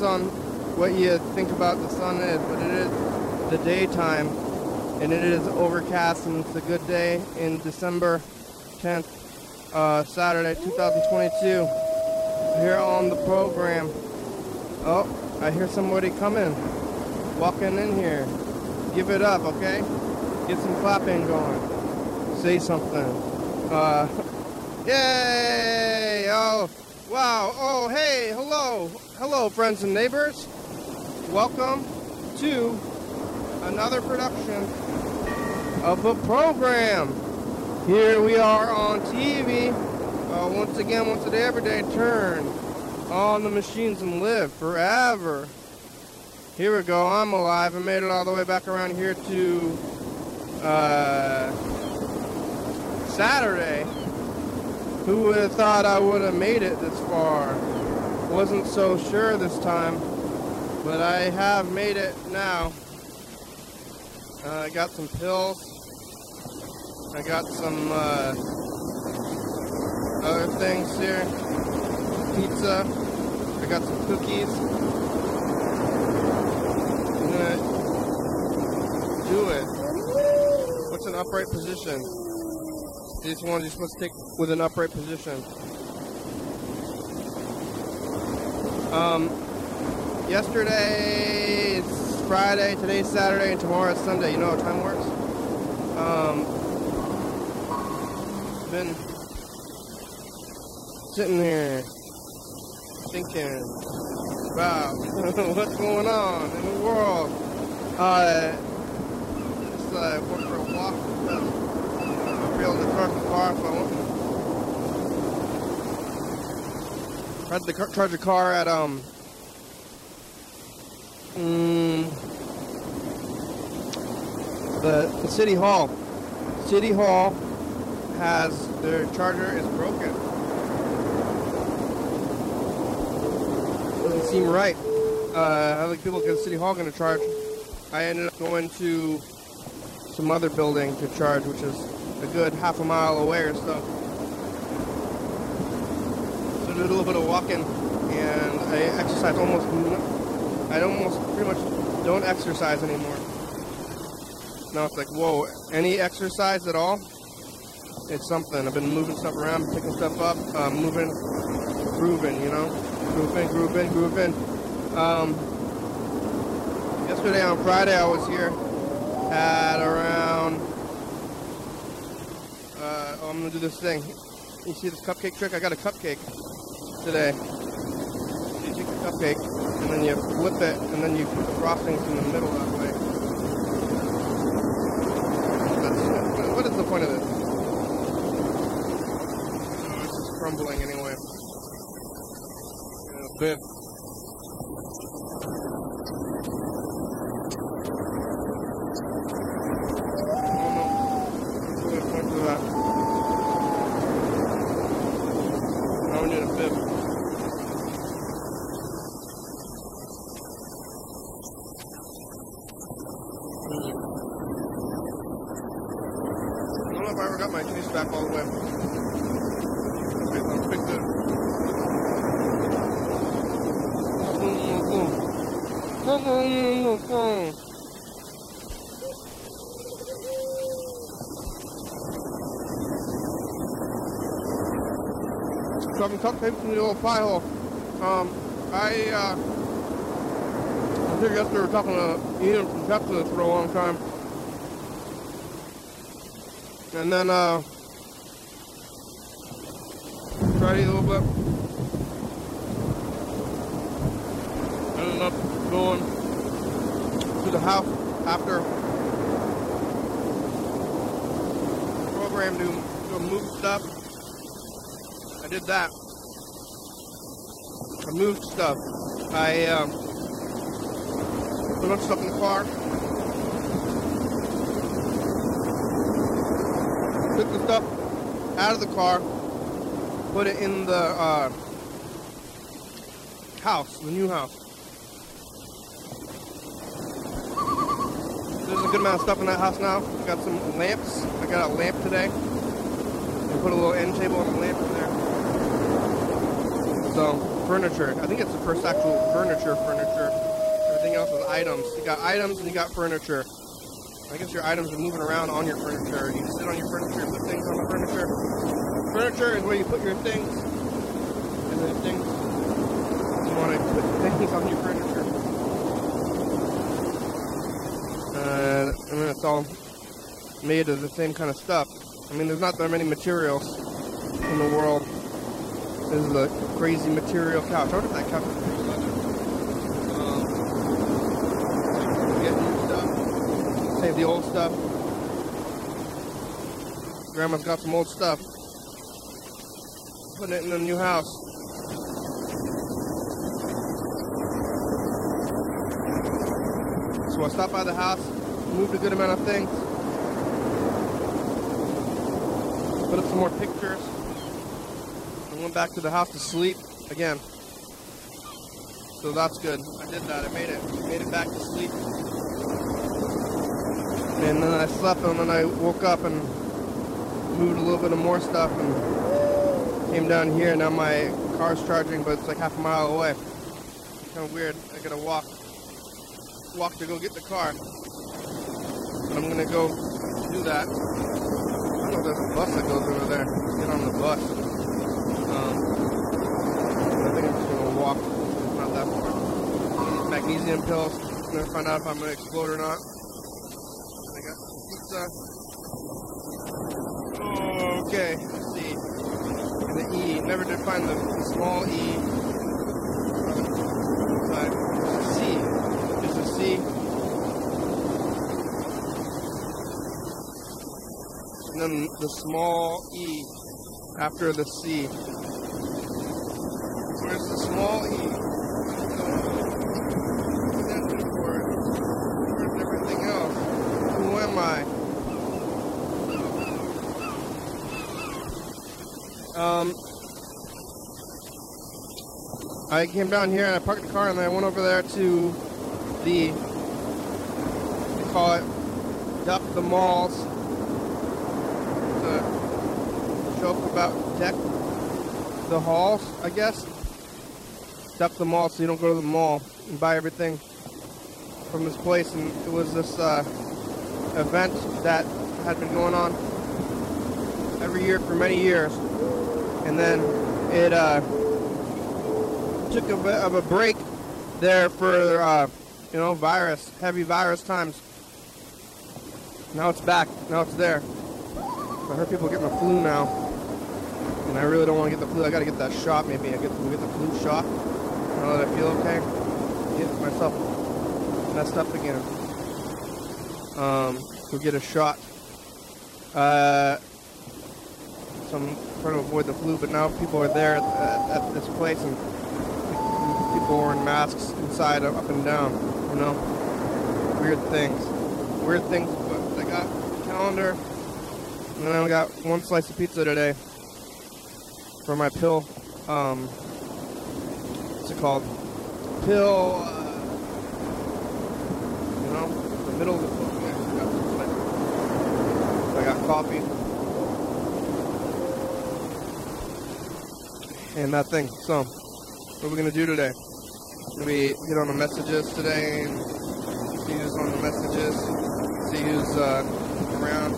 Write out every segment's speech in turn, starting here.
Depends on what you think about the sun is, but it is the daytime, and it is overcast, and it's a good day in December 10th, uh, Saturday, 2022. Here on the program. Oh, I hear somebody coming, walking in here. Give it up, okay? Get some clapping going. Say something. Uh, yay! Oh, wow. Oh, hey, hello. Hello, friends and neighbors. Welcome to another production of a program. Here we are on TV. Uh, once again, once a day, every day, turn on the machines and live forever. Here we go. I'm alive. I made it all the way back around here to uh, Saturday. Who would have thought I would have made it this far? Wasn't so sure this time, but I have made it now. Uh, I got some pills. I got some uh, other things here. Pizza. I got some cookies. I'm gonna do it. What's an upright position? These ones you're supposed to take with an upright position. Um, yesterday it's Friday, today's Saturday, and tomorrow Sunday. You know how time works? Um, been sitting here thinking about what's going on in the world. Uh, just uh, went for a walk. To charge the car I want. Tried to charge the car at um. Mm, the, the city hall. City hall has their charger is broken. Doesn't seem right. Uh, how many people can City Hall going to charge? I ended up going to some other building to charge, which is a good half a mile away or so. Did a little bit of walking, and I exercise almost. I almost pretty much don't exercise anymore. Now it's like, whoa, any exercise at all? It's something. I've been moving stuff around, picking stuff up, uh, moving, grooving, you know, grooving, grooving, grooving. Um, yesterday on Friday, I was here at around. Uh, oh, I'm gonna do this thing. You see this cupcake trick? I got a cupcake today. You take the cupcake and then you flip it, and then you put the frostings in the middle that way. That's, what is the point of this? Oh, it's just crumbling anyway. A bit. Oh no. What's the point of that? Now we need a bib. I don't know if I ever got my taste back all the way. Okay, let's fix it. Boom, boom, boom. Boom, boom, boom, boom. Cupcakes in the old pie hole. Um, I, uh, I here yesterday, we were talking to Ian from Texas for a long time. And then, uh, tried to eat a little bit. Ended up going to the house after program to, to move stuff. I did that. Stuff. I um, put stuff in the car. Took the stuff out of the car, put it in the uh, house, the new house. There's a good amount of stuff in that house now. I got some lamps. I got a lamp today. I put a little end table and a lamp in there. So furniture. I think it's the first actual furniture. Furniture. Everything else is items. You got items and you got furniture. I guess your items are moving around on your furniture. You sit on your furniture, put things on the furniture. Furniture is where you put your things, and then things you want to put things on your furniture. Uh, and then it's all made of the same kind of stuff. I mean, there's not that many materials in the world. This is a crazy material couch. I wonder if that couch is pretty leather. Um, get new stuff. Save the old stuff. Grandma's got some old stuff. Putting it in the new house. So I stopped by the house, moved a good amount of things. Put up some more pictures. Went back to the house to sleep again. So that's good. I did that. I made it. Made it back to sleep. And then I slept and then I woke up and moved a little bit of more stuff and came down here. Now my car's charging, but it's like half a mile away. Kind of weird. I gotta walk, walk to go get the car. But I'm gonna go do that. I don't know there's a bus that goes over there. Get on the bus. Um, I think I'm just gonna walk. It's not that far. Magnesium pills. I'm gonna find out if I'm gonna explode or not. I got some pizza. Okay, let's see. And the E. Never did find the, small E. But C. There's a C. And then the small E after the C. Where's the small E? Extension cord. Where's everything else? Who am I? Um, I came down here and I parked the car and then I went over there to the, they call it Duck the Malls. It's a joke about deck the halls, I guess. Duck the mall so you don't go to the mall and buy everything from this place. And it was this uh, event that had been going on every year for many years. And then it uh, took a bit of a break there for, uh, you know, virus, heavy virus times. Now it's back. Now it's there. I heard people getting the flu now. And I really don't want to get the flu. I got to get that shot maybe. I get, get the flu shot. Now that I feel okay. Get myself messed up again. Um, go get a shot. Uh, so I'm trying to avoid the flu, but now people are there at, at, this place and people wearing masks inside, up and down. You know, weird things. Weird things. But I got calendar, and then I got one slice of pizza today for my pill. Um, what's it called? Pill. Uh, you know, the middle of the pill. I got coffee. And that thing. So, what are we gonna do today? We get on the messages today and see who's on the messages, see who's uh, around,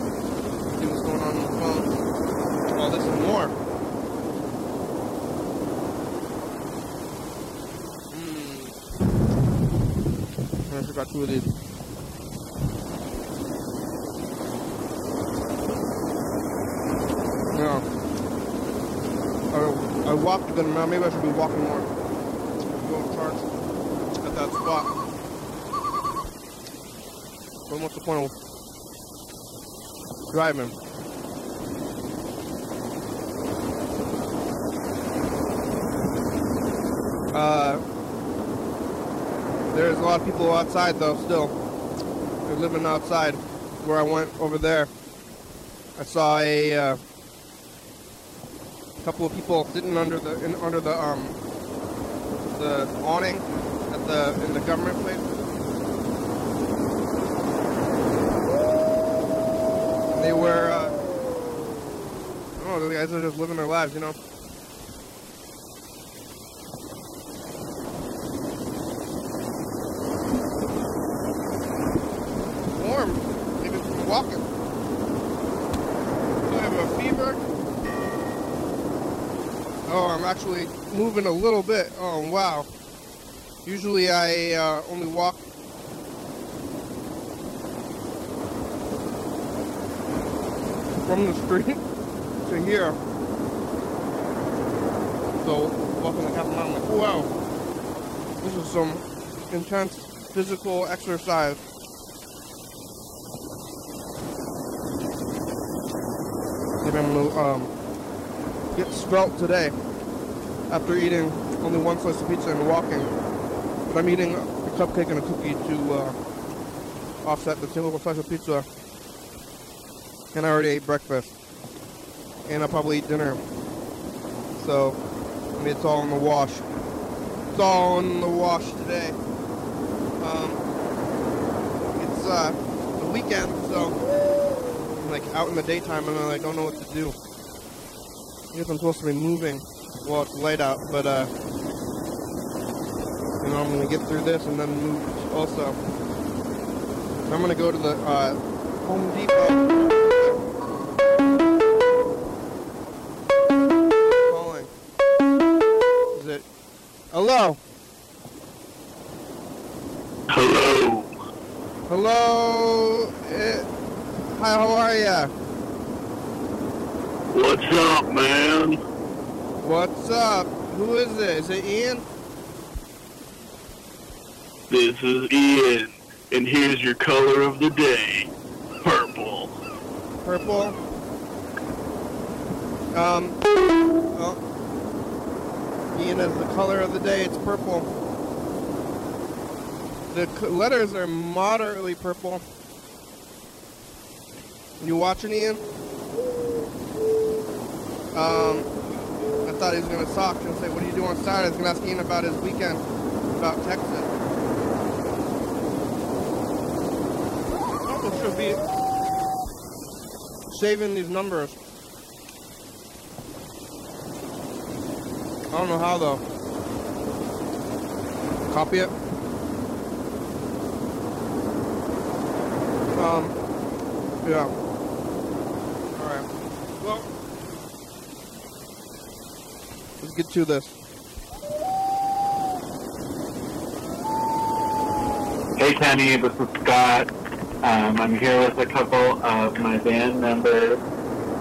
see what's going on on the phone, all this and more. Mm. I forgot two of these. No. I, I walked. Maybe I should be walking more. Go charge at that spot. But what's the point of driving? Uh, there's a lot of people outside though. Still, they're living outside. Where I went over there, I saw a uh, couple of people sitting under the in, under the um the awning at the in the government place. They were uh, I don't know, the guys are just living their lives, you know. I'm actually moving a little bit. Oh, wow. Usually I uh, only walk from the street to here. So walking like half a mile, like, wow, this is some intense physical exercise. Maybe I'm gonna um, get svelte today after eating only one slice of pizza and walking. But I'm eating a cupcake and a cookie to uh, offset the single slice of pizza. And I already ate breakfast. And I'll probably eat dinner. So, I mean, it's all in the wash. It's all in the wash today. Um, it's uh, the weekend, so I'm like out in the daytime and I like, don't know what to do. I guess I'm supposed to be moving it's light out, but uh, you know, I'm gonna get through this and then move also. I'm gonna go to the uh, Home Depot. Calling. Is it? Hello. Hello. Hello. Eh, hi. How are ya? What's up, man? What's up? Who is it? Is it Ian? This is Ian, and here's your color of the day. Purple. Purple. Um. Oh. Ian is the color of the day. It's purple. The c- letters are moderately purple. You watching, Ian? Um. Thought he was gonna talk and say, "What do you do on Saturday?" He's gonna ask Ian about his weekend, about Texas. Also should be saving these numbers. I don't know how though. Copy it. Um. Yeah. All right. Well, get to this. Hey Kenny, this is Scott. Um, I'm here with a couple of my band members,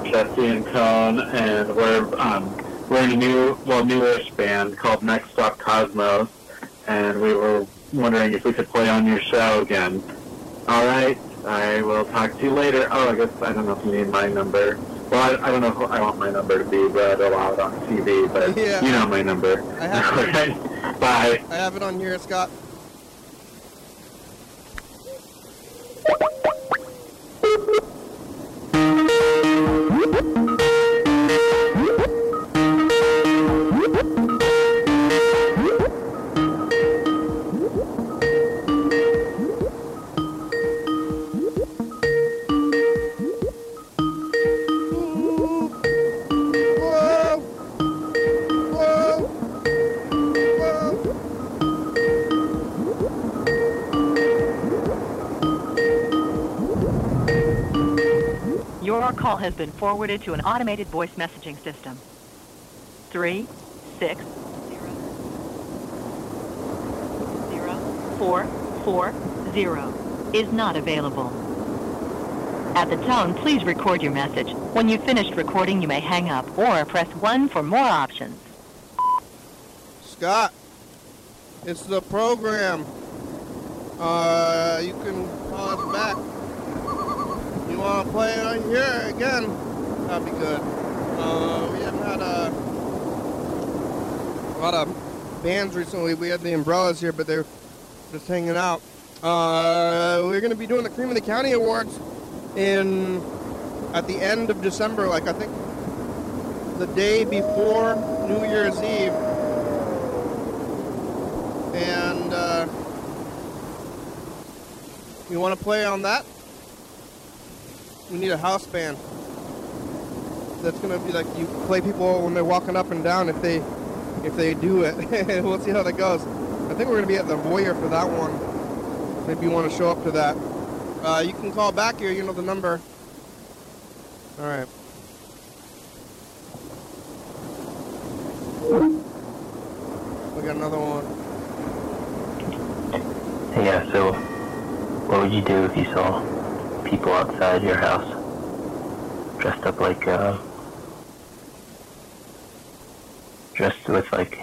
Jesse and Cone, and we're um, we're in a new, well, newish band called Next Stop Cosmos, and we were wondering if we could play on your show again. All right, I will talk to you later. Oh, I guess I don't know if you need my number. Well, I, I don't know if I want my number to be read aloud on TV, but Yeah. you know my number. I have it. bye. I have it on here, Scott. Has been forwarded to an automated voice messaging system. Three, six, zero, four, four, zero is not available. At the tone, please record your message. When you've finished recording, you may hang up or press 1 for more options. Scott, it's the program. Uh, you can call us back. Want to play on here again? That'd be good. Uh, we haven't had a, a lot of bands recently. We had the Umbrellas here, but they're just hanging out. Uh, we're gonna be doing the Cream of the County Awards in at the end of December, like I think the day before New Year's Eve and uh, you want to play on that? we need a house band that's gonna be like you play people when they're walking up and down if they if they do it. we'll see how that goes. I think we're gonna be at the Voyeur for that one. Maybe you want to show up to that. Uh, you can call back here. You know the number. All right. We got another one. Yeah. So, what would you do if you saw? People outside your house dressed up like, uh, dressed with like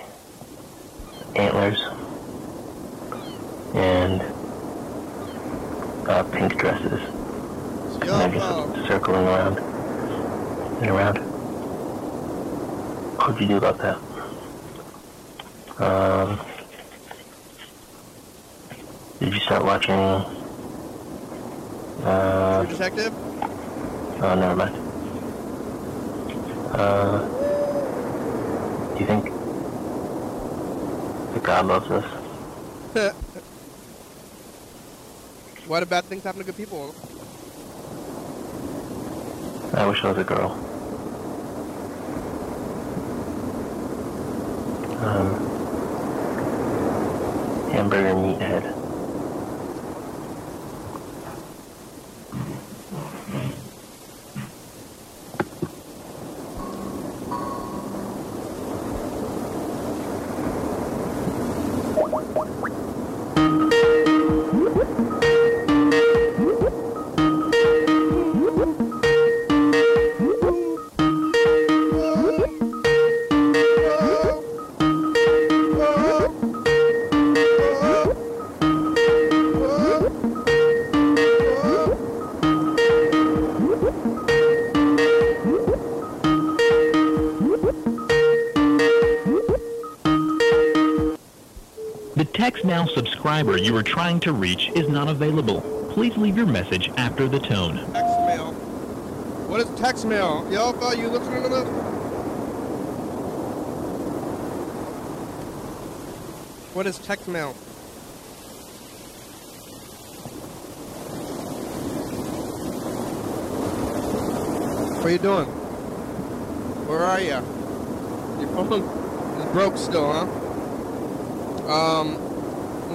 antlers and uh, pink dresses? And they're just circling around and around. What would you do about that? Um, did you start watching? Uh, True Detective? oh, never mind. Uh, do you think that God loves us? Why do bad things happen to good people? I wish I was a girl. Um, hamburger meathead. The subscriber you are trying to reach is not available. Please leave your message after the tone. Text mail. What is text mail? Yo, are you listening to this? What is text mail? What are you doing? Where are you? Your phone is broke still, huh? Um,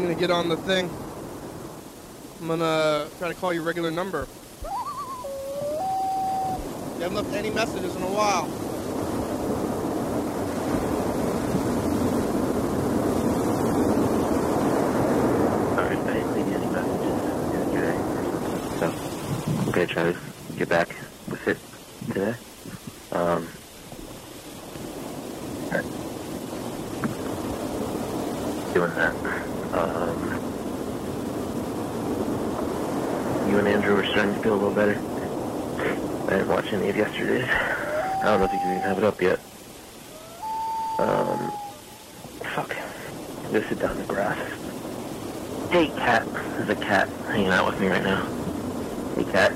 gonna get on the thing. I'm gonna try to call your regular number. You haven't left any messages in a while. Sorry, I didn't leave you any messages yesterday. So, I'm gonna try to get back with it today. Um, alright. doing that. Um, you and Andrew were starting to feel a little better. I didn't watch any of yesterday's. I don't know if you can even have it up yet. Um, fuck. I'm gonna sit down in the grass. Hey, cat. There's a cat hanging out with me right now. Hey, cat.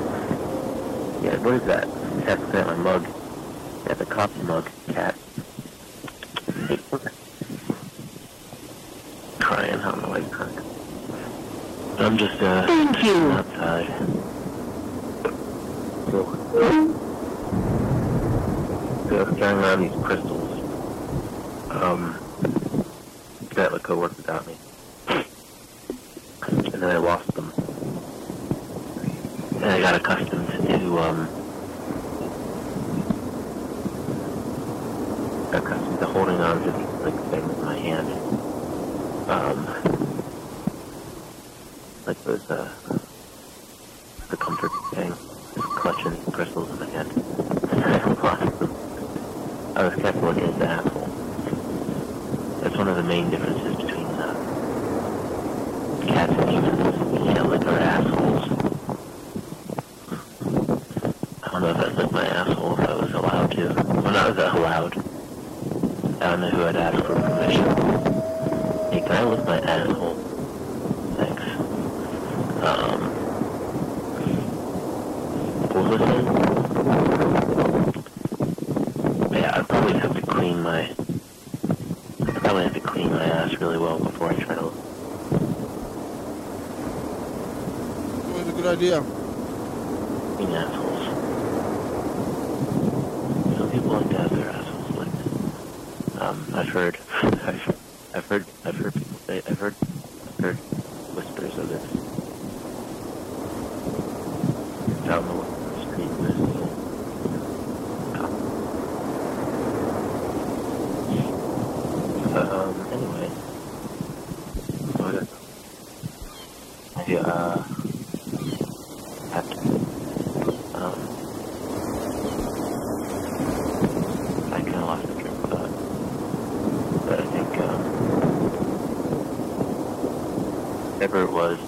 How you doing, cat? Yeah, what is that? Looking at my mug. That's a coffee mug, cat. Crying, know why you crying. I'm just, uh, Thank you. outside. So, so carrying around these crystals. Um, that a work without me. And then I lost them. And I got accustomed to, um, accustomed to holding on to these, like, things in my hand. Um, like those, uh, the comfort thing, just clutching crystals in my hand. And I lost them. I was kept looking at the asshole. That's one of the main differences between uh, cats and humans. Yeah, lick our assholes. I don't know if I'd lick my asshole if I was allowed to. Well, not that allowed. I don't know who I'd ask for permission. Hey, can I lick my asshole? Thanks. Um, what was this? Yeah, I'd probably have to clean my I probably have to clean my ass really well before I try to Always a good idea. clean assholes. Some people like to have their assholes licked. Um, I've heard, I've, I've heard, I've heard people say, I've heard, I've heard whispers of this. Know what the street is. Um, anyway. What is whatever it was,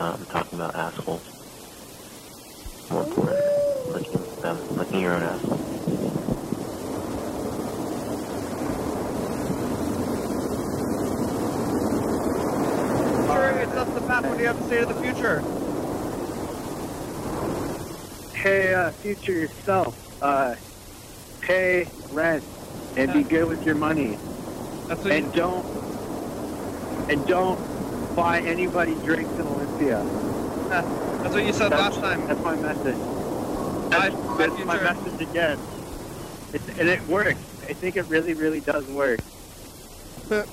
um, talking about assholes. More important, licking them, licking your own asshole. Sure, it's us the past. What do you have to say to the future? Hey, uh, future yourself. Uh, pay rent and be good with your money. That's And you, don't and don't buy anybody drinks in Olympia. that's what you said That's, last time. that's my message. Bye, That's, bye, that's my future. message again. It's, and it works. I think it really, really does work.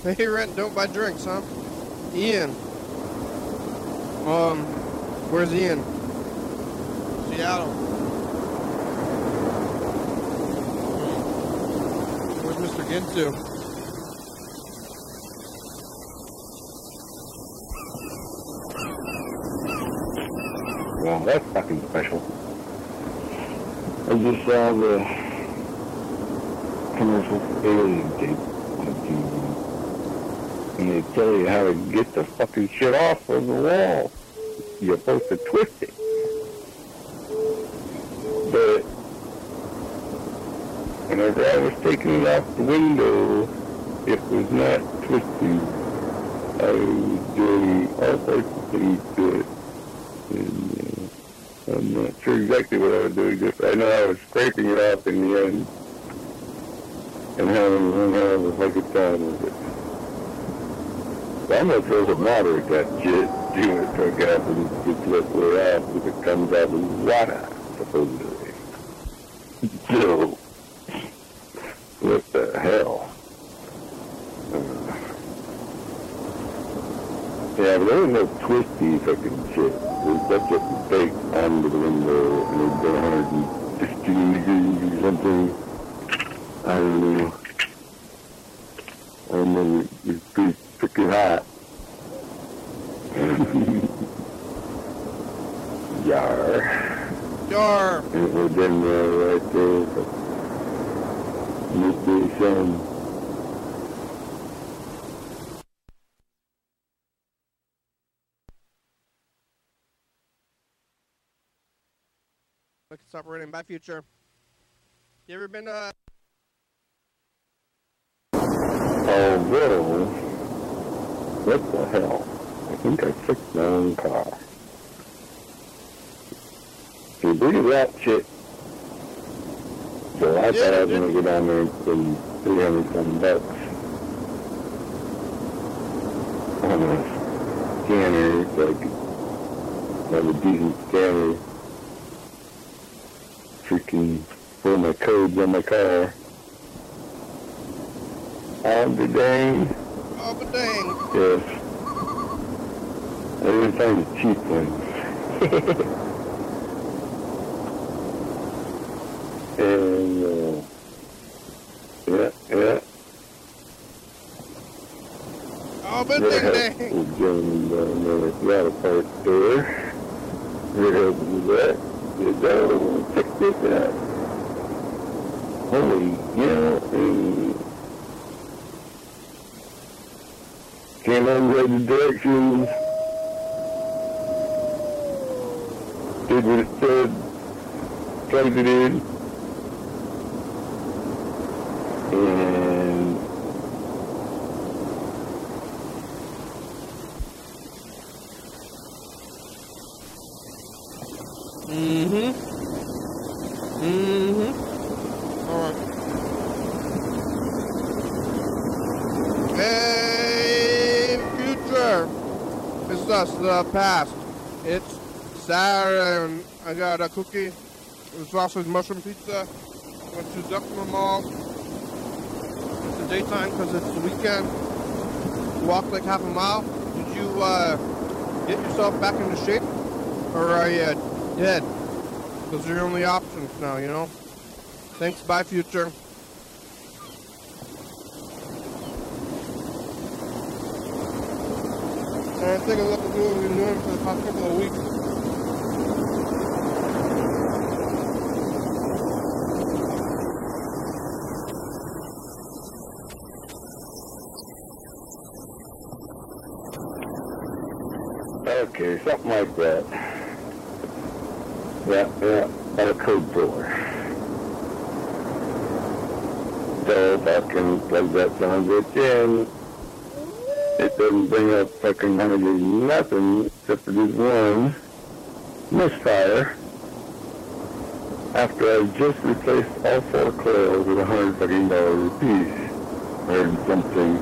Pay rent, don't buy drinks, huh? Ian. Um, where's Ian? Seattle. Ginsu? Well, that's fucking special. I just saw the commercial alien tape on TV. And they tell you how to get the fucking shit off of the wall. You're supposed to twist it. But whenever I was the window, it was not twisting. I doing all sorts of things to it. And, uh, I'm not sure exactly what I was doing. Just I know I was scraping it off in the end, and having one hell of a fucking time with it. So I'm gonna throw some water at that shit, see when it took out and gets let way off if it comes out with water, supposedly. So, what the hell? Uh, yeah, but there was no fucking shit. There's such a fake onto the window and it's been 115 degrees or something. I don't know. And then it's pretty freaking hot. Yar. Yar. It was in there right there. Midday sun. I can stop writing. Bye, future. You ever been to? Oh, Although, what the hell? I think I fixed my own car. Can you believe that shit? So I Yeah, thought I was gonna get down there and spend three hundred some bucks on a scanner, could have a decent scanner. Freaking pull my codes on my car. On the dang. Oh, but dang. Yes. I didn't find the cheap ones. and, uh, yeah, yeah. Oh, but That dang, the gentleman down there at the auto parts store. We're helping with that. Know, check this out. Holy, and came unread the directions. Did what it said. Uh, Plugged it in. And Mm-hmm. Mm-hmm. Alright. Hey, future. This is us, past. It's Saturday and I got a cookie, a sausage mushroom pizza. Went to Zuckman Mall. It's the daytime because it's the weekend. Walked like half a mile. Did you uh, get yourself back into shape? Or are you dead? Those are your only options now, you know? Thanks, bye, future. And I think a look at what we've been doing for the past couple of weeks. Okay, something like that. Yeah, yeah, on a code four. So if I can plug that a bitch in, it doesn't bring up fucking 100 nothing except for this one misfire after I just replaced all four coils with a hundred fucking dollars a piece. Hundred and something.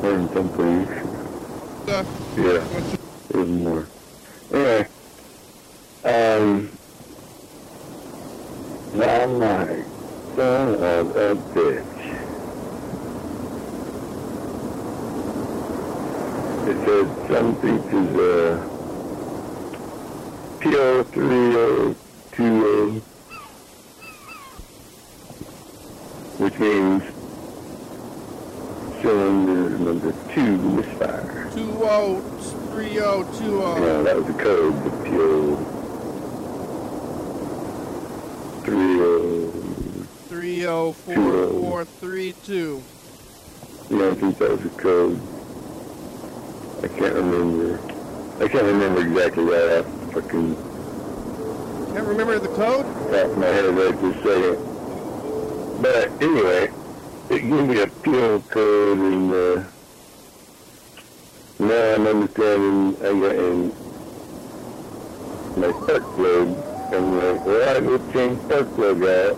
Hundred and something. Yeah, it was more. Anyway, um, now my son of a bitch. It said some features, uh, 3020, which means cylinder number two misfire. 203020. Yeah, that was the code, the PO 30. 304432. Yeah, I think that was the code. I can't remember. I can't remember exactly off the fucking Can't remember the code? top of my head right this second. But anyway, it gave me a PO code and uh, now I'm understanding I got in my plug. I'm like, well, I go change plug out.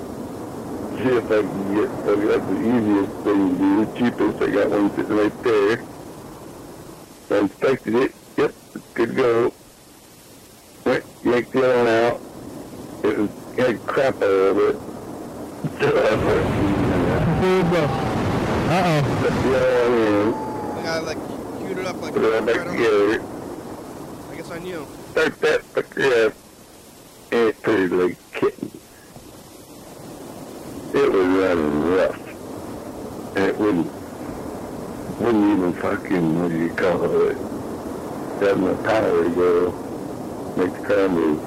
See if I can get, I got the easiest thing to do, the cheapest. I got one sitting right there. I inspected it. Yep, it's good to go. Went, yanked the other one out. It was, it had crap all over it. So I Uh-oh. put the other one in, I got like queued it up like put it all back right on- together. I guess I knew. start that fucker up, and it pretty like kitten. It was running rough, and it wouldn't, wouldn't even fucking, what do you call it, have enough power to go make the car move.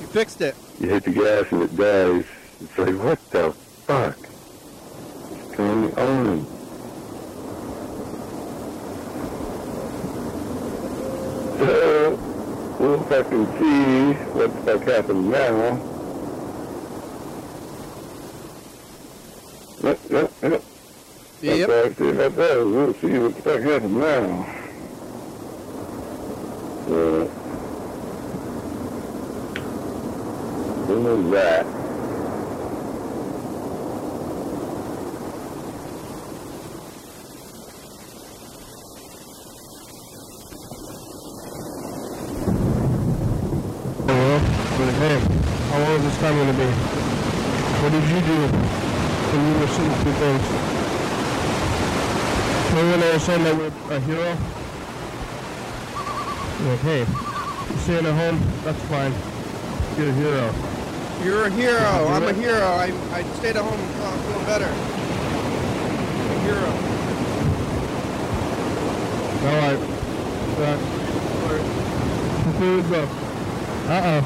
You fixed it. You hit the gas and it dies. It's like, what the fuck? It's turning on. So, we'll fucking see what the fuck happens now. Yep, yep, yep. Yep. That's what I see about that. We'll see what the fuck happens now. So, who knows that? Well, but how long is this time going to be? What did you do when you were sitting through things? Everyone understand that we're a hero? Like, hey, you're staying at home, that's fine. You're a hero. You're a hero. I'm a hero. I, I stayed at home until I'm feeling better. I'm a hero. Alright. Right. Uh, here we go. Uh-oh.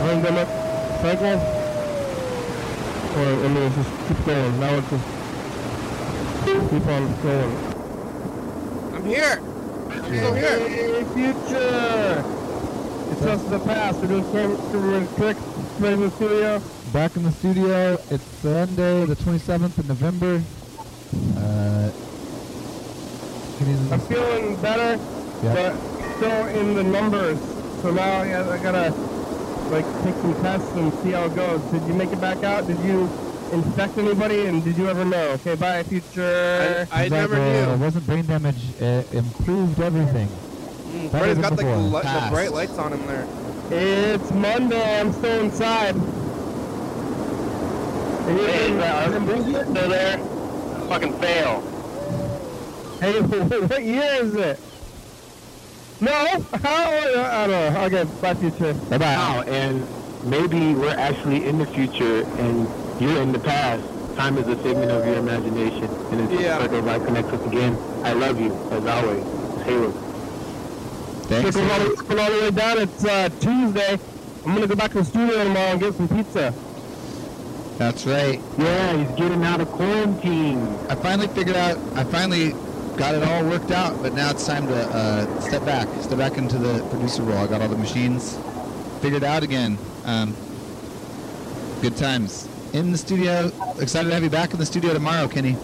Pandemic cycle? Or, I mean, just keep going. Now it's just keep on going. I'm here. I'm still here. Hey, future! It's us the past. We're doing camera quick. Ready in the studio? Back in the studio. It's Sunday, the 27th of November. Uh, I'm feeling better, Yeah. but still in the numbers. So now yeah, I gotta like take some tests and see how it goes. Did you make it back out? Did you infect anybody? And did you ever know? Okay, bye, future. I, I Seems like, never uh, knew. wasn't brain damage. Uh, improved everything. Mm, better Freddy's than got like the, before. li- the bright lights on him there. It's Monday. I'm still inside. Hey, still there? Fucking fail. Hey, what year is it? No, how? I don't know. Okay, bye, future. Bye bye. Wow, and maybe we're actually in the future and you're in the past. Time is a figment of your imagination, and it's Yeah. a circle that connects us again. I love you, as always. Halo. Thanks. Trickle all, the- trickle all the way down. It's uh, Tuesday. I'm gonna go back to the studio tomorrow and get some pizza. That's right. Yeah, he's getting out of quarantine. I finally figured out. I finally got it all worked out, but now it's time to uh, step back, step back into the producer role. I got all the machines figured out again. Um, good times in the studio. Excited to have you back in the studio tomorrow, Kenny.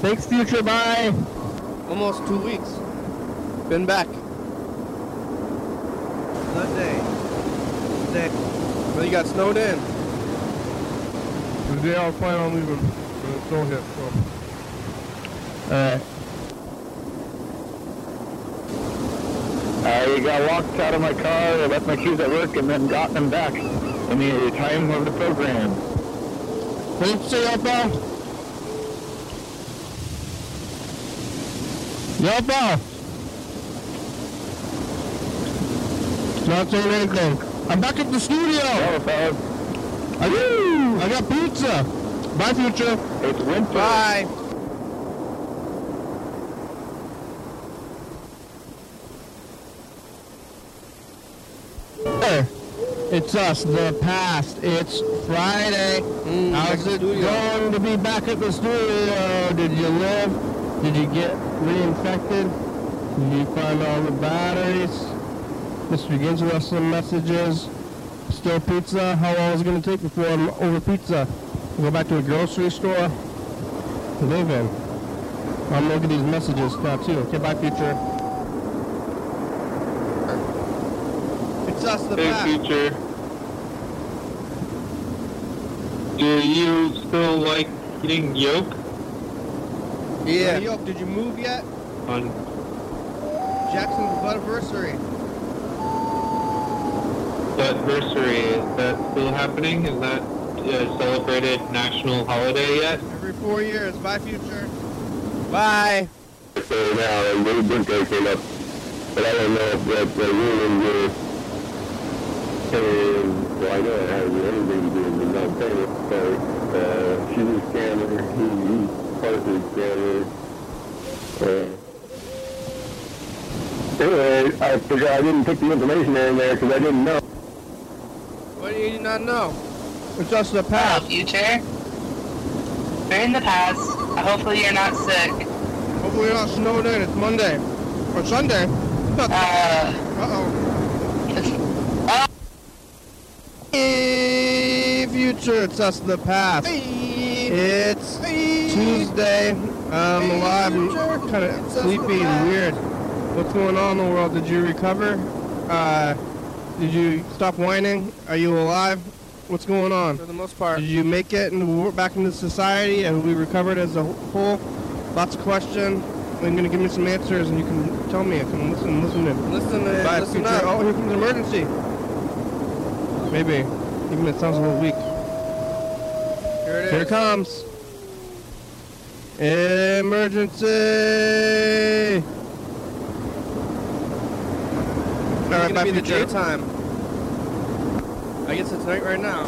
Thanks, future. Bye. Almost two weeks. Been back. The day. The. Well, you got snowed in. Today I was planning on leaving, but it's still hit. So. Alright. I got locked out of my car, I left my keys at work, and then got them back in the time of the program. What did you say, Yelpa? Yelpa! Not saying anything. I'm back at the studio! I, I got pizza! Bye, future! It's winter. Bye. Hey, it's us, the past. It's Friday. Mm, back How's it studio. going to be back at the studio? Did you live? Did you get reinfected? Did you find all the batteries? Mr. Gibbs left some messages. Still pizza? How long is it going to take before I'm over pizza? Go back to a grocery store to live in. I'm looking at these messages now too. Okay, bye, future. It's us, the Hey, past. future. Do you still like eating yolk Yeah. Hey, yo, did you move yet? on Jackson's anniversary. anniversary? Is that still happening? Is that uh, celebrated national holiday yet? Every four years. Bye, future. Bye. So now, a little birthday came up, but I don't know if that the woman will. And well, I know it has anything to do with not paying it. So uh, she's a scammer. He, he's partially a scammer. Uh, anyway, I forgot I didn't put the information in there because I didn't know. What do you not know? It's us, the Hello, past. future. We're in the past. Hopefully you're not sick. Hopefully you're not snowed in. It's Monday. Or Sunday. Uh, Uh-oh. Hey, future, it's us, in the past. It's Tuesday. I'm alive. I'm kind of sleepy and weird. What's going on in the world? Did you recover? Uh, did you stop whining? Are you alive? What's going on? For the most part. Did you make it into, back into society? and we recovered as a whole? Lots of questions. Going to give me some answers and you can tell me. I can listen, listen in. Listen, Bye, listen future. Oh, here comes an emergency. Maybe. Even it sounds a little weak. Here it is. Here it comes. Emergency! Alright, back to the daytime. I guess it's night right now.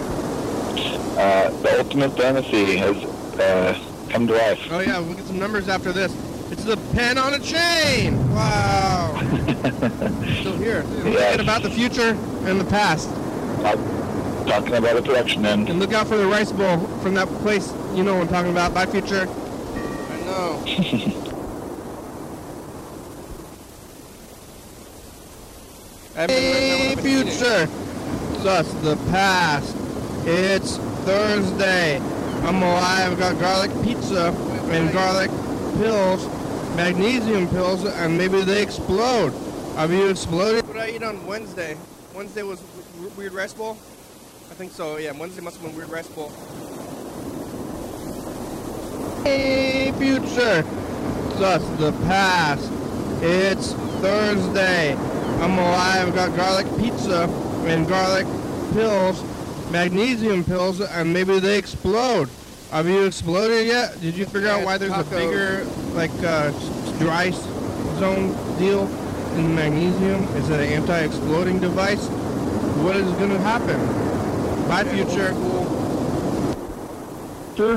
Uh, the ultimate fantasy has uh, come to life. Oh yeah, we'll get some numbers after this. It's the pen on a chain! Wow! Still here. We're Yes. thinking about the future and the past. Talking about a production end. And look out for the rice bowl from that place you know what I'm talking about. Bye, future. I know. Hey, future. It's the past. It's Thursday. I'm alive. I've got garlic pizza and garlic pills, magnesium pills, and maybe they explode. Have you exploded? What did I eat on Wednesday? Wednesday was weird rice bowl. I think so. Yeah, Wednesday must have been weird rice bowl. Hey, future. It's us, the past. It's Thursday. I'm alive. I've got garlic pizza and garlic pills, magnesium pills, and maybe they explode. Have you exploded yet? Did you figure out why there's a bigger, like, uh, dry zone deal in magnesium? Is it an anti-exploding device? What is going to happen? Bye, future.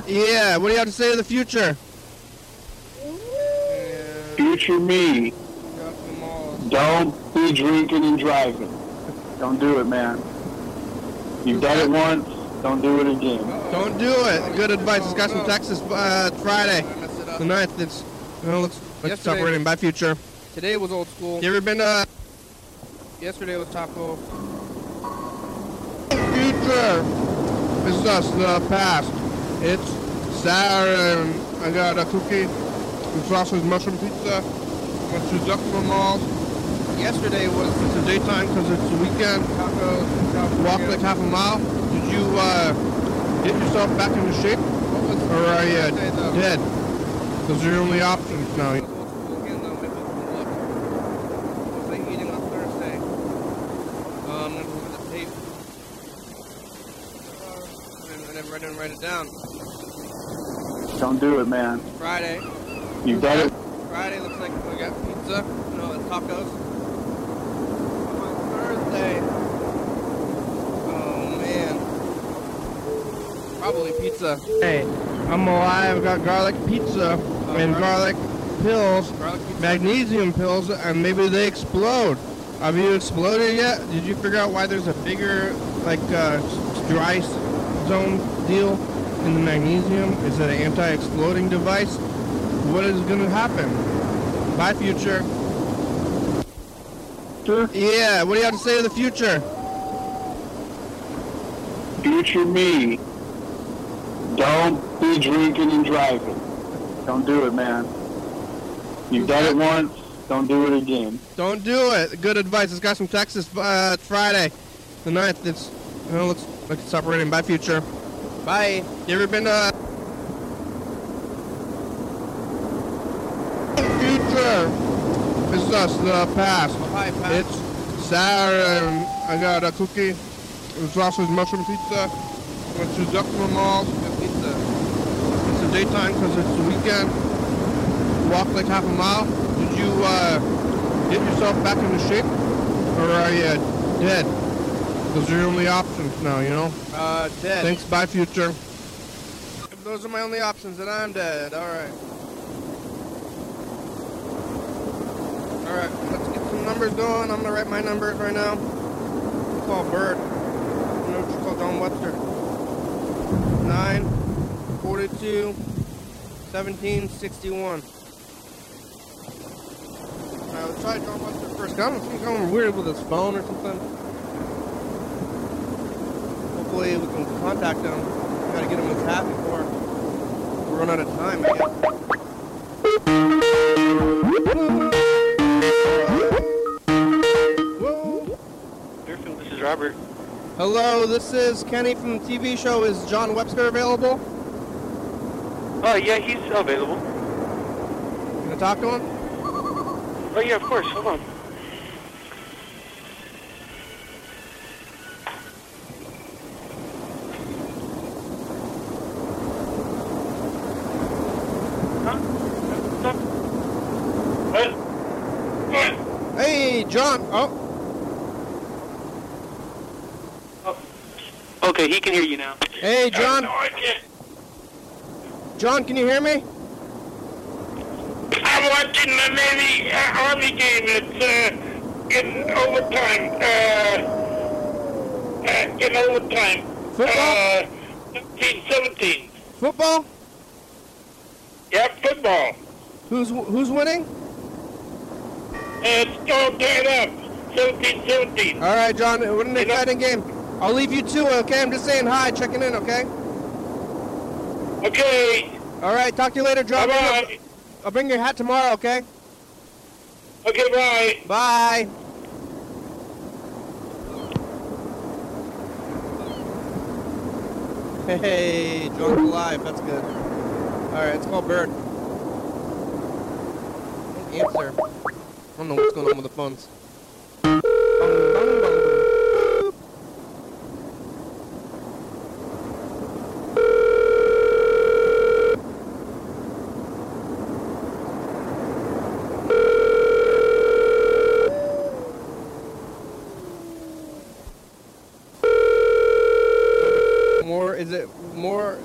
Yeah, what do you have to say to the future? Future me. Don't be drinking and driving. Don't do it, man. You've done it once. Don't do it again. Don't do it. Good advice. This guy's from Texas. Uh, Friday, the 9th. It's, you know, looks Let's stop Yesterday- reading. Bye, future. Today was old school. You ever been to Yesterday was taco. Future? This is us, the past. It's Saturday, and I got a cookie and sausage mushroom pizza. Went to Zuckerman Mall. Yesterday was It's the daytime because it's the weekend. tacos. Walk like half a mile. Did you uh, get yourself back into shape? Or are you Thursday, though? dead? Those are your only options now. It was old school again though. Maybe we can look. What was I eating on Thursday? Um, let me look at the tape. Uh, I didn't- I didn't, I didn't write it down. Don't do it, man. Friday. You got it. Friday looks like we got pizza. No, it's tacos. On Thursday. Oh man. Probably pizza. Hey, I'm alive. I've got garlic pizza and garlic pills, magnesium pills, and maybe they explode. Have you exploded yet? Did you figure out why there's a bigger, like, uh, dry s- zone deal in the magnesium? Is it an anti-exploding device? What is going to happen? Bye, future. Yeah, what do you have to say to the future? Future me. Don't be drinking and driving. Don't do it, man. You've done it once. Don't do it again. Don't do it. Good advice. This guy's from Texas. Uh, it's Friday, the 9th. It's know, looks like it's operating. Bye, future. Bye. You ever been to future? This is us, the past. hi, past. It's Saturday, I got a cookie, and sausage mushroom pizza. Went to Zuckerman Mall. Got pizza. It's the daytime because it's the weekend. Walk like half a mile. Did you uh, get yourself back into shape, or are you dead? Those are your only options now, you know. Uh, dead. Thanks. Bye, future. If those are my only options, then I'm dead. All right. All right, let's get some numbers going. I'm gonna write my numbers right now. Call Bert. I'm gonna call John Webster. 9, 42, 17, 61. All right, let's try John Webster first. I don't think going weird with his phone or something. Hopefully we can contact him. Gotta get him his hat before we run out of time, I guess. Deerfield, this is Robert. Hello, this is Kenny from the TV show. Is John Webster available? Oh, yeah, he's available. Can I talk to him? Oh, yeah, of course. Hold on. Hey, John. Oh, Okay, he can hear you now. hey, John. John, can you hear me? I'm watching the Navy uh, Army game. It's uh, in overtime. Uh, uh, in overtime. Football? Uh, 17, 17. Football? Yeah, football. Who's who's winning? Uh, it's all tied up. 17, 17. All right, John. What an exciting game. I'll leave you to it, okay? I'm just saying hi, checking in, okay? Okay. All right, talk to you later, John. Bye-bye. I'll bring your hat tomorrow, okay? Okay, bye. Bye. Hey, John's alive. That's good. All right, it's called Bert. Answer. I don't know what's going on with the phones. Bung, bung, bung, bung. More is it more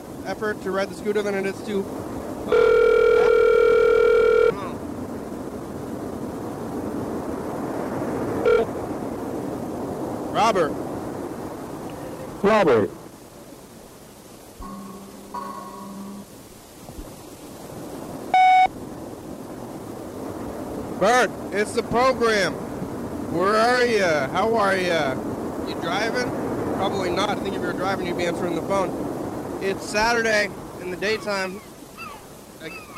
to ride the scooter than it is to I don't know. Robert. Robert. Bert, it's the program. Where are you? How are you? You driving? Probably not. I think if you're driving, you'd be answering the phone. It's Saturday in the daytime.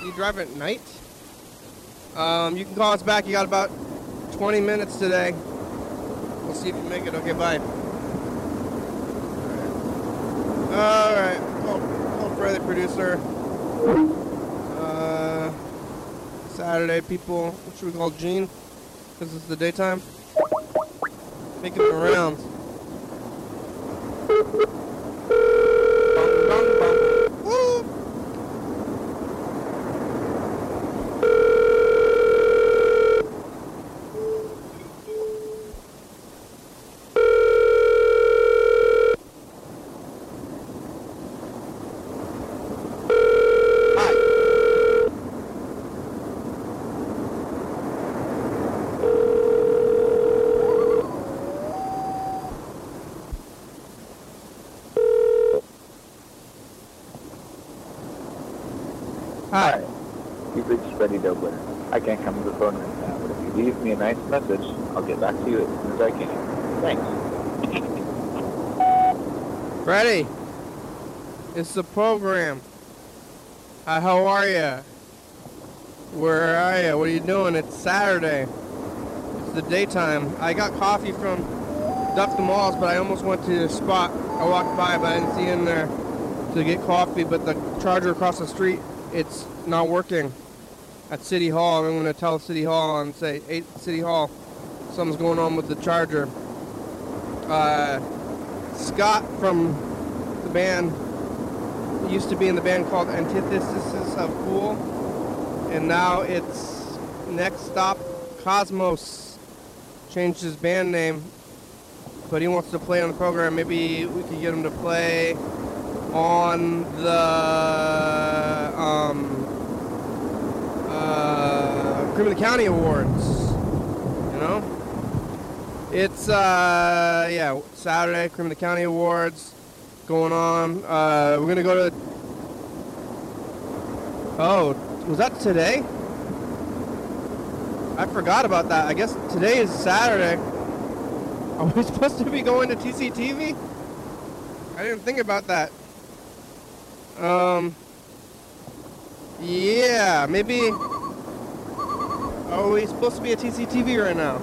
You drive at night? Um, you can call us back. You got about 20 minutes today. We'll see if you make it. Okay, bye. All right. Call, call Fred, the producer. Uh, Saturday, people. What should we call Gene? Because it's the daytime. Making the rounds. Bum, bum, bum. Woo! Hi. You've reached Freddie Dobler. I can't come to the phone right now, but if you leave me a nice message, I'll get back to you as soon as I can. Thanks. Freddie, it's the program. Hi, how are you? Where are you? What are you doing? It's Saturday. It's the daytime. I got coffee from Duck the Malls, but I almost went to the spot. I walked by, but I didn't see in there to get coffee. But the charger across the street, it's not working at City Hall. I'm going to tell City Hall and say, hey, City Hall, something's going on with the charger. Uh, Scott from the band used to be in the band called Antithesis of Cool, and now it's Next Stop Cosmos. Changed his band name, but he wants to play on the program. Maybe we could get him to play on the um, the County Awards. You know, it's uh, yeah Saturday the County Awards going on. Uh, we're gonna go to. Oh, was that today? I forgot about that. I guess today is Saturday. Are we supposed to be going to TCTV? I didn't think about that. Um. Yeah, maybe. Are we supposed to be at TCTV right now?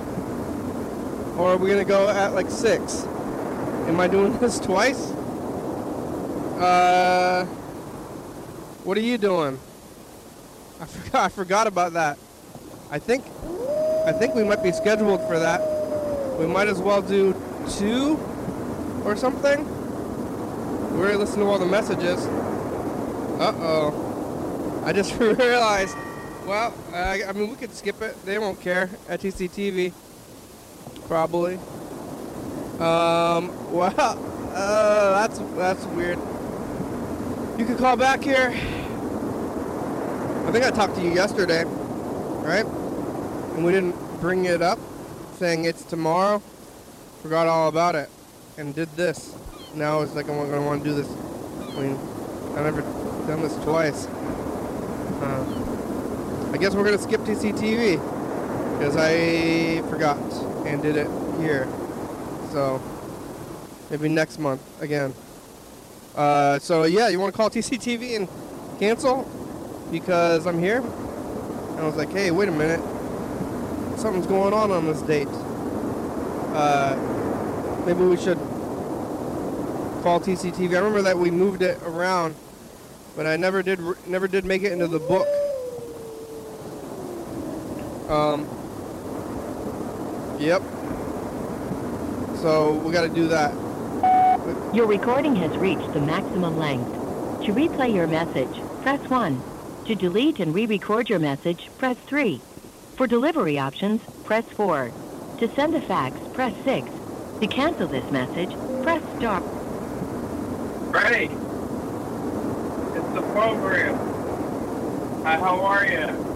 Or are we gonna go at like six? Am I doing this twice? Uh. What are you doing? I forgot. I forgot about that. I think. I think we might be scheduled for that. We might as well do two or something. We're gonna to all the messages. Uh oh. I just realized. Well, uh, I mean, we could skip it. They won't care at TCTV. Probably. Um. Well, uh, that's that's weird. You could call back here. I think I talked to you yesterday, right? And we didn't bring it up, saying it's tomorrow. Forgot all about it, and did this. Now it's like I'm gonna want to do this. I mean, I've never done this twice. Uh, I guess we're gonna skip TCTV because I forgot and did it here. So maybe next month again. Uh, so yeah, you want to call TCTV and cancel because I'm here? And I was like, hey, wait a minute, something's going on on this date. Uh, maybe we should call TCTV. I remember that we moved it around, but I never did never did make it into the book. Um. Yep. So we got to do that. Your recording has reached the maximum length. To replay your message, press 1. To delete and re-record your message, press 3. For delivery options, press 4. To send a fax, press 6. To cancel this message, press star. Ready? It's the program. Hi, how are you?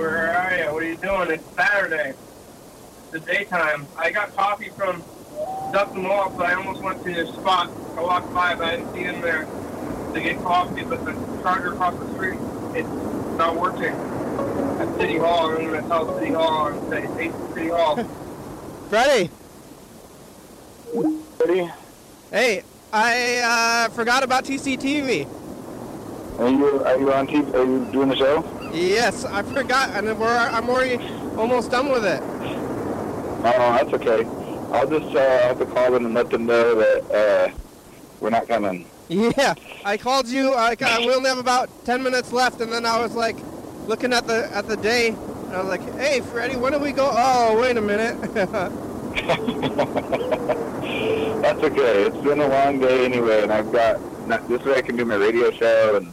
Where are you? What are you doing? It's Saturday. It's the daytime. I got coffee from Duck the Mall, so I almost went to the spot. I walked by, but I didn't see in there to get coffee, but the charger across the street, it's not working. at City Hall. I'm gonna tell City Hall and say, hey, City Hall. Freddie. Ready? Hey, I uh, forgot about TCTV. Are you are you on TV? Are you doing the show? Yes, I forgot, and we're, I'm already almost done with it. Oh, that's okay. I'll just uh, have to call them and let them know that uh, we're not coming. Yeah, I called you. I, I we only have about ten minutes left, and then I was like, looking at the at the day, and I was like, "Hey, Freddie, when do we go?" Oh, wait a minute. That's okay. It's been a long day anyway, and I've got not, this way I can do my radio show, and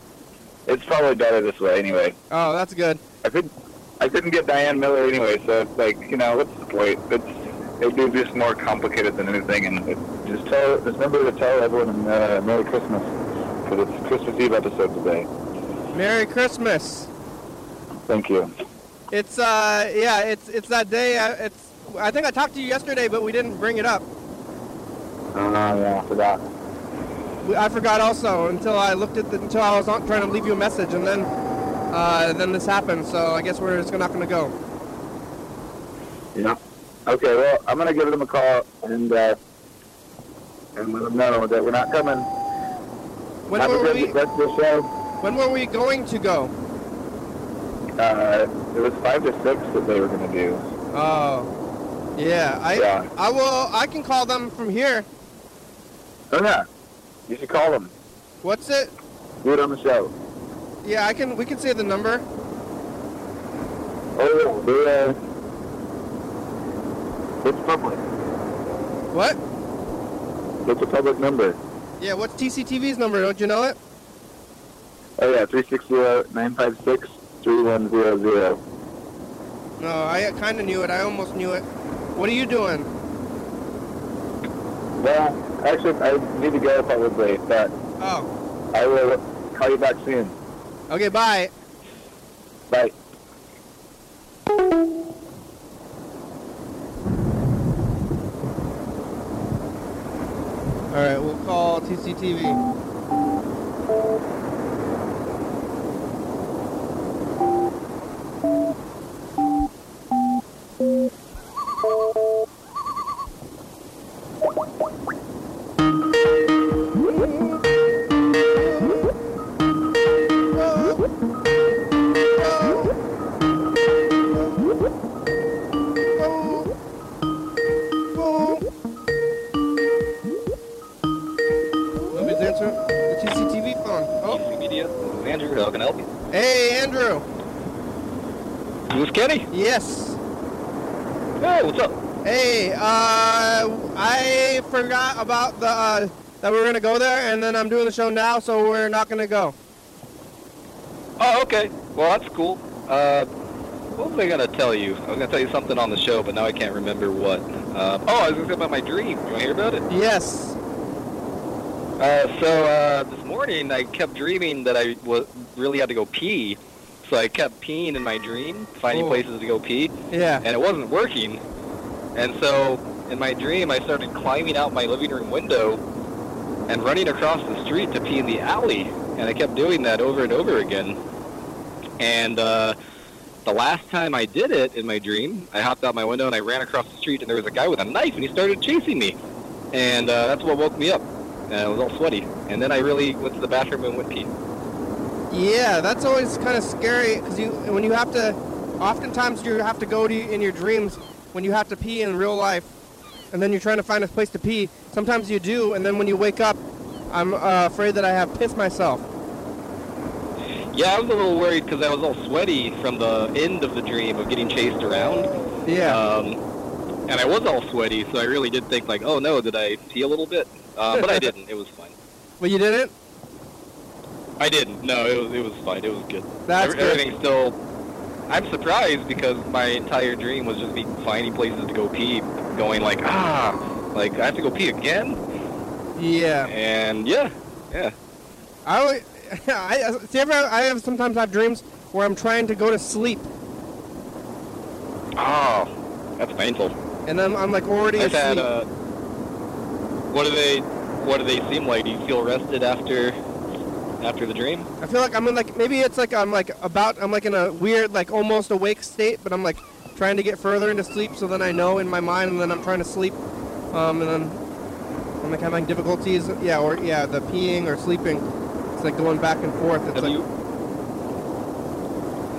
it's probably better this way anyway. oh, that's good. I couldn't I couldn't get Diane Miller anyway, so it's like you know what's the point? It's it would be just more complicated than anything, and it, just tell just remember to tell everyone uh, Merry Christmas for this Christmas Eve episode today. Merry Christmas. Thank you. It's uh, yeah, it's it's that day. uh, It's I think I talked to you yesterday, but we didn't bring it up. Oh yeah, I forgot. I forgot also until I looked at the until I was on, trying to leave you a message, and then uh, then this happened. So I guess we're just not going to go. Yeah. Okay, well I'm gonna give them a call and uh, and let them know that we're not coming. When Have were we? the show. When were we going to go? Uh, it was five to six that they were gonna do. Oh, yeah. I Yeah. I will. I can call them from here. Oh yeah, you should call them. What's it? Do it on the show. Yeah, I can. We can say the number. Oh, they're, uh, it's public. What? It's a public number. Yeah. What's TCTV's number? Don't you know it? Oh yeah, three six zero nine five six three one zero zero. No, I kind of knew it. I almost knew it. What are you doing? Well, actually, I need to go probably, but Oh. I will call you back soon. Okay. Bye. Bye. All right. We'll call TCTV. Nobody's Andrew. How can I help you? Hey, Andrew. Who's Kenny? Yes. Hey, what's up? Hey, uh, I forgot about the uh, that we were gonna go there, and then I'm doing the show now, so we're not gonna go. Oh, okay. Well, that's cool. Uh, what was I gonna tell you? I was gonna tell you something on the show, but now I can't remember what. Uh, oh, I was gonna say about my dream. You wanna hear about it? Yes. Uh, so uh, this morning I kept dreaming that I really had to go pee. So I kept peeing in my dream, finding Oh. places to go pee. Yeah. And it wasn't working. And so in my dream I started climbing out my living room window and running across the street to pee in the alley. And I kept doing that over and over again. And uh, the last time I did it in my dream, I hopped out my window and I ran across the street and there was a guy with a knife and he started chasing me. And uh, that's what woke me up. And I was all sweaty. And then I really went to the bathroom and went pee. Yeah, that's always kind of scary because you when you have to. Oftentimes you have to go to in your dreams when you have to pee in real life, and then you're trying to find a place to pee. Sometimes you do, and then when you wake up, I'm uh, afraid that I have pissed myself. Yeah, I was a little worried because I was all sweaty from the end of the dream of getting chased around. Yeah. Um, and I was all sweaty, so I really did think like, oh no, did I pee a little bit? Uh, but I didn't. It was fine. But you didn't. I didn't. No, it was it was fine. It was good. That's Every- good. Everything's still. I'm surprised because my entire dream was just me finding places to go pee, going like ah, like I have to go pee again. Yeah. And yeah, yeah. I, I see. Ever, I have sometimes have dreams where I'm trying to go to sleep, Oh, that's painful. and then I'm like already I've asleep. had. Uh, what do they? What do they seem like? Do you feel rested after after the dream? I feel like I'm in like maybe it's like I'm like about I'm like in a weird like almost awake state, but I'm like trying to get further into sleep, so then I know in my mind, and then I'm trying to sleep, um, and then I'm like having difficulties. Yeah, or yeah, the peeing or sleeping. It's like going back and forth. It's Have like you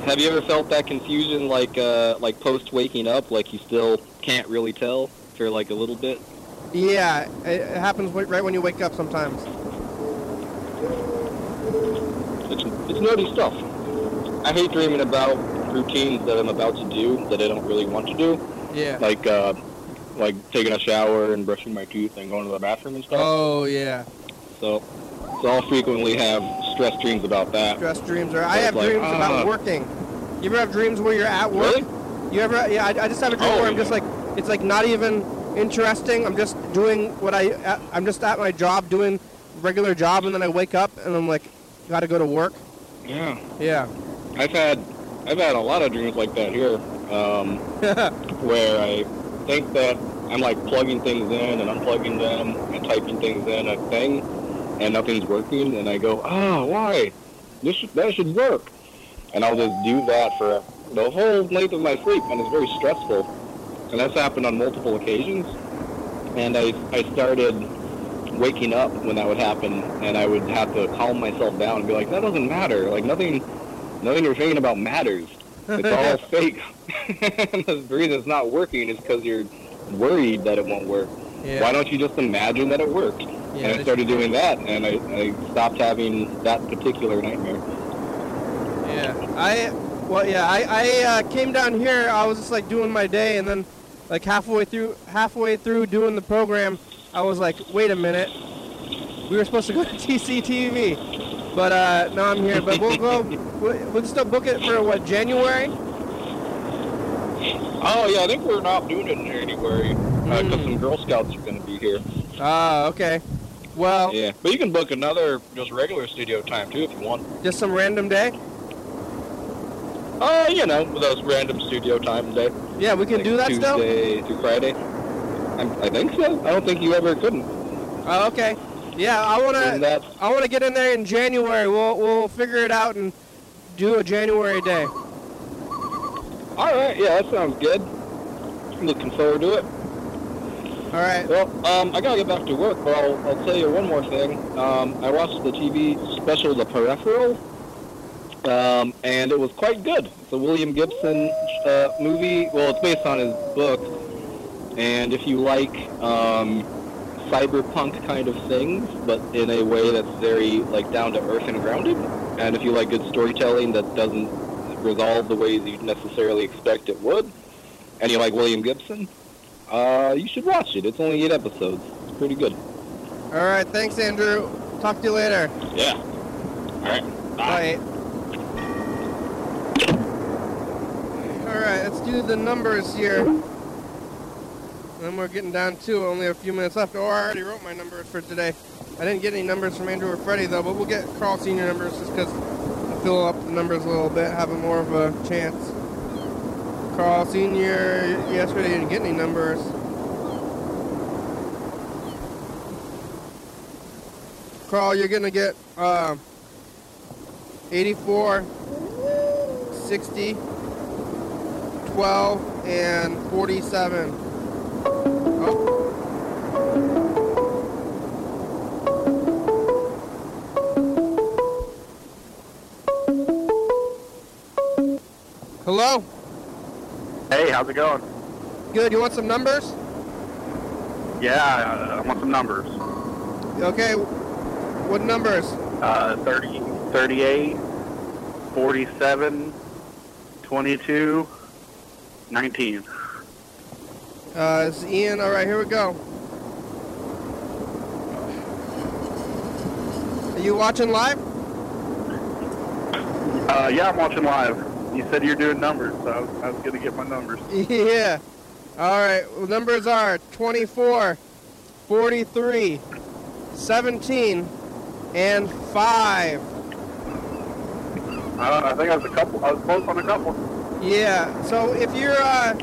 have you ever felt that confusion like uh like post waking up, like you still can't really tell for like a little bit? Yeah, it, happens right when you wake up sometimes. It's it's nerdy stuff. I hate dreaming about routines that I'm about to do that I don't really want to do. Yeah. Like uh like taking a shower and brushing my teeth and going to the bathroom and stuff. Oh yeah. So so I'll frequently have stress dreams about that. Stress dreams or I have like, dreams about ah. working. You ever have dreams where you're at work? Really? You ever? Yeah, I, I just have a dream Oh, where I'm just like, it's like not even interesting. I'm just doing what I, uh, I'm just at my job doing regular job, and then I wake up and I'm like, got to go to work. Yeah. Yeah. I've had I've had a lot of dreams like that here, um, where I think that I'm like plugging things in and unplugging them and typing things in a thing, and nothing's working, and I go, oh, why? This should, that should work, and I'll just do that for the whole length of my sleep, and it's very stressful, and that's happened on multiple occasions, and I I started waking up when that would happen, and I would have to calm myself down and be like, that doesn't matter. Like nothing, nothing you're thinking about matters. It's all fake. and the reason it's not working is because you're worried that it won't work. Yeah. Why don't you just imagine that it worked? and I started doing that, and I, I stopped having that particular nightmare. Yeah. I, well, yeah, I, I uh, came down here. I was just like doing my day, and then like halfway through, halfway through doing the program, I was like, wait a minute. We were supposed to go to TCTV, but uh, now I'm here. But we'll go. We'll we'll still book it for what January? Oh yeah, I think we're not doing it in January because some Girl Scouts are going to be here. Ah, okay. Well, Yeah, but you can book another just regular studio time too if you want. just some random day. Uh, you know, those random studio time day. Yeah, we can Like do that still? Tuesday through Friday. I'm, I think so. I don't think you ever couldn't. Oh, okay. Yeah, I wanna. I wanna get in there in January. We'll we'll figure it out and do a January day. All right, yeah, that sounds good. Looking forward to it. All right. Well, um, I gotta get back to work, but I'll, I'll tell you one more thing. Um, I watched the TV special, The Peripheral, um, and it was quite good. It's a William Gibson uh, movie. Well, it's based on his book, and if you like um, cyberpunk kind of things, but in a way that's very like down to earth and grounded, and if you like good storytelling that doesn't resolve the ways you'd necessarily expect it would, and you like William Gibson, uh, you should watch it. It's only eight episodes. It's pretty good. All right. Thanks, Andrew. Talk to you later. Yeah. All right. Bye. All right. Let's do the numbers here. And we're getting down to only a few minutes left. Oh, I already wrote my numbers for today. I didn't get any numbers from Andrew or Freddie though, but we'll get Carl Senior numbers just because I fill up the numbers a little bit, having more of a chance. Carl Senior yesterday didn't get any numbers. Carl, you're gonna get uh, 84, 60, 12, and 47. Oh. Hello? Hey, how's it going? Good. You want some numbers? Yeah, I want some numbers. Okay. What numbers? Uh, 30, 38, 47, 22, 19. Uh, it's Ian. All right, here we go. Are you watching live? Uh, yeah, I'm watching live. You said you're doing numbers, so I was, I was going to get my numbers. Yeah. All right. Well, numbers are 24, 43, 17, and 5. Uh, I think I was a couple. I was close on a couple. Yeah. So if you're, uh,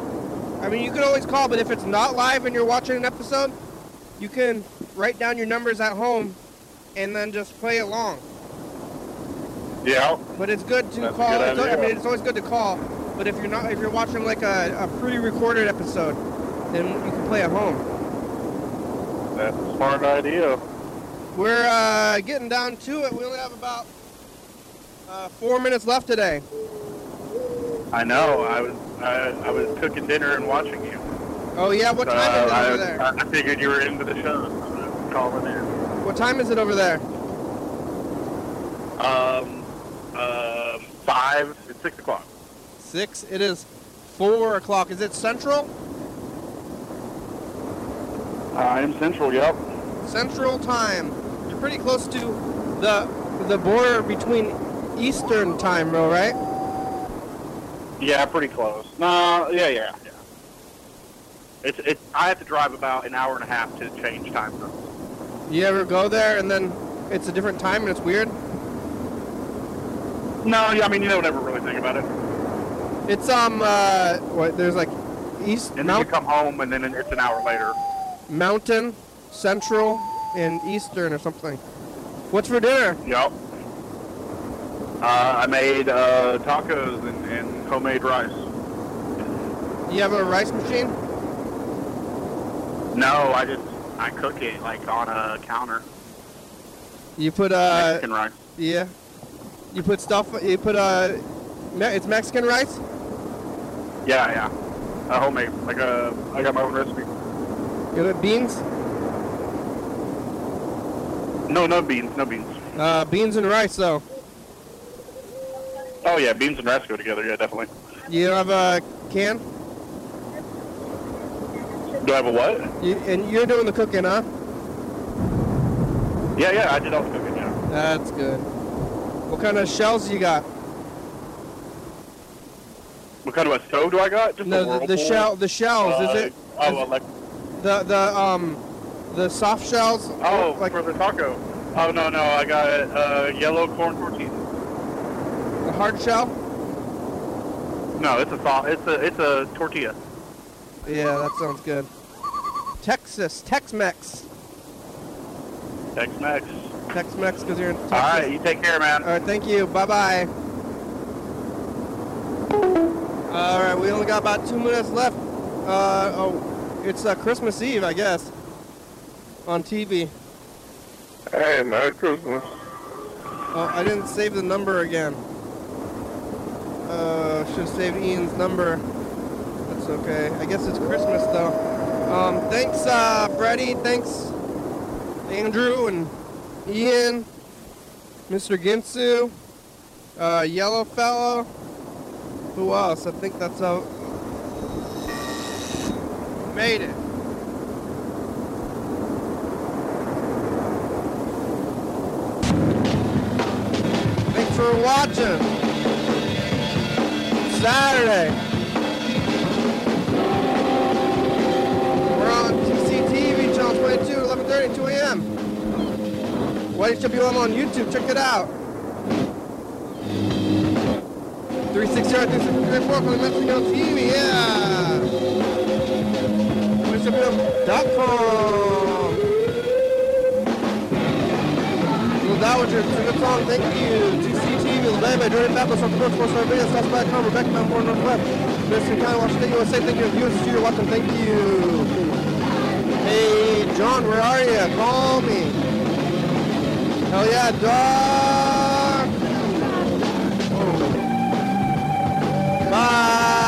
I mean, you can always call, but if it's not live and you're watching an episode, you can write down your numbers at home and then just play along. Yeah. But it's good to That's call. good it's, I mean, it's always good to call. But if you're not, if you're watching like a, a pre-recorded episode, then you can play at home. That's a smart idea. We're uh, getting down to it. We only have about uh, four minutes left today. I know. I was I, I was cooking dinner and watching you. Oh yeah, what time is it I, over there? I figured you were into the show. So calling in. What time is it over there? Um, uh, five. It's six o'clock. Six. It is four o'clock. Is it Central? I am central. Yep. Central time. You're pretty close to the the border between Eastern time, bro, right? Yeah, pretty close. No, yeah, yeah, yeah. It's it's. I have to drive about an hour and a half to change time zones. You ever go there and then it's a different time and it's weird? No, yeah, I mean you don't ever really think about it. It's um uh what there's like east And then mount, you come home, and then it's an hour later. mountain, central, and eastern or something. What's for dinner? Yep. Uh, I made uh, tacos and, and homemade rice. You have a rice machine? No, I just I cook it like on a counter. You put uh Mexican rice. yeah. You put stuff. You put uh, me- it's Mexican rice. Yeah, yeah. A homemade. Like a, I got my own recipe. You put beans. No, no beans, no beans. Uh, beans and rice though. Oh yeah, beans and rice go together. Yeah, definitely. You don't have a can? Do I have a what? You, and you're doing the cooking, huh? Yeah, yeah. I did all the cooking. Yeah. That's good. What kind of shells you got? What kind of a stove do I got? Just No, the, the shell. The shells. Uh, is it Oh, well, like the the um the soft shells? oh, like for the taco. Oh no, no, I got uh, yellow corn tortillas. The hard shell? No, it's a soft. It's a it's a tortilla. Yeah, that sounds good. Texas, Tex-Mex, Tex-Mex. Tex-Mex, because you're in Texas. All right, you take care, man. All right, thank you. Bye bye. All right, we only got about two minutes left. Uh, oh, it's uh, Christmas Eve, I guess, on TV. Hey, Merry Christmas. Oh, I didn't save the number again. Uh, should have saved Ian's number. That's okay. I guess it's Christmas though. Um, thanks, uh. Thanks, Andrew and Ian, Mr. Ginsu, uh, Yellow Fellow. Who else? I think that's out. Made it. Thanks for watching. Saturday. We're on TCTV channel 22, 11:30, 2 a.m. YHWM on YouTube. Check it out. 360 364 for the Mexico TV. Yeah. YHWM.com. Little Dowager, sing a song, thank you. Little Baby, Jordan Baptist, on Sports Sports Star Video, Southside.com, Rebecca Mountain, Northwest, Madison County, Washington, USA, thank you. Viewers, studio watching, thank you. Hey, John, where are you? Call me. Hell yeah, dog. Bye.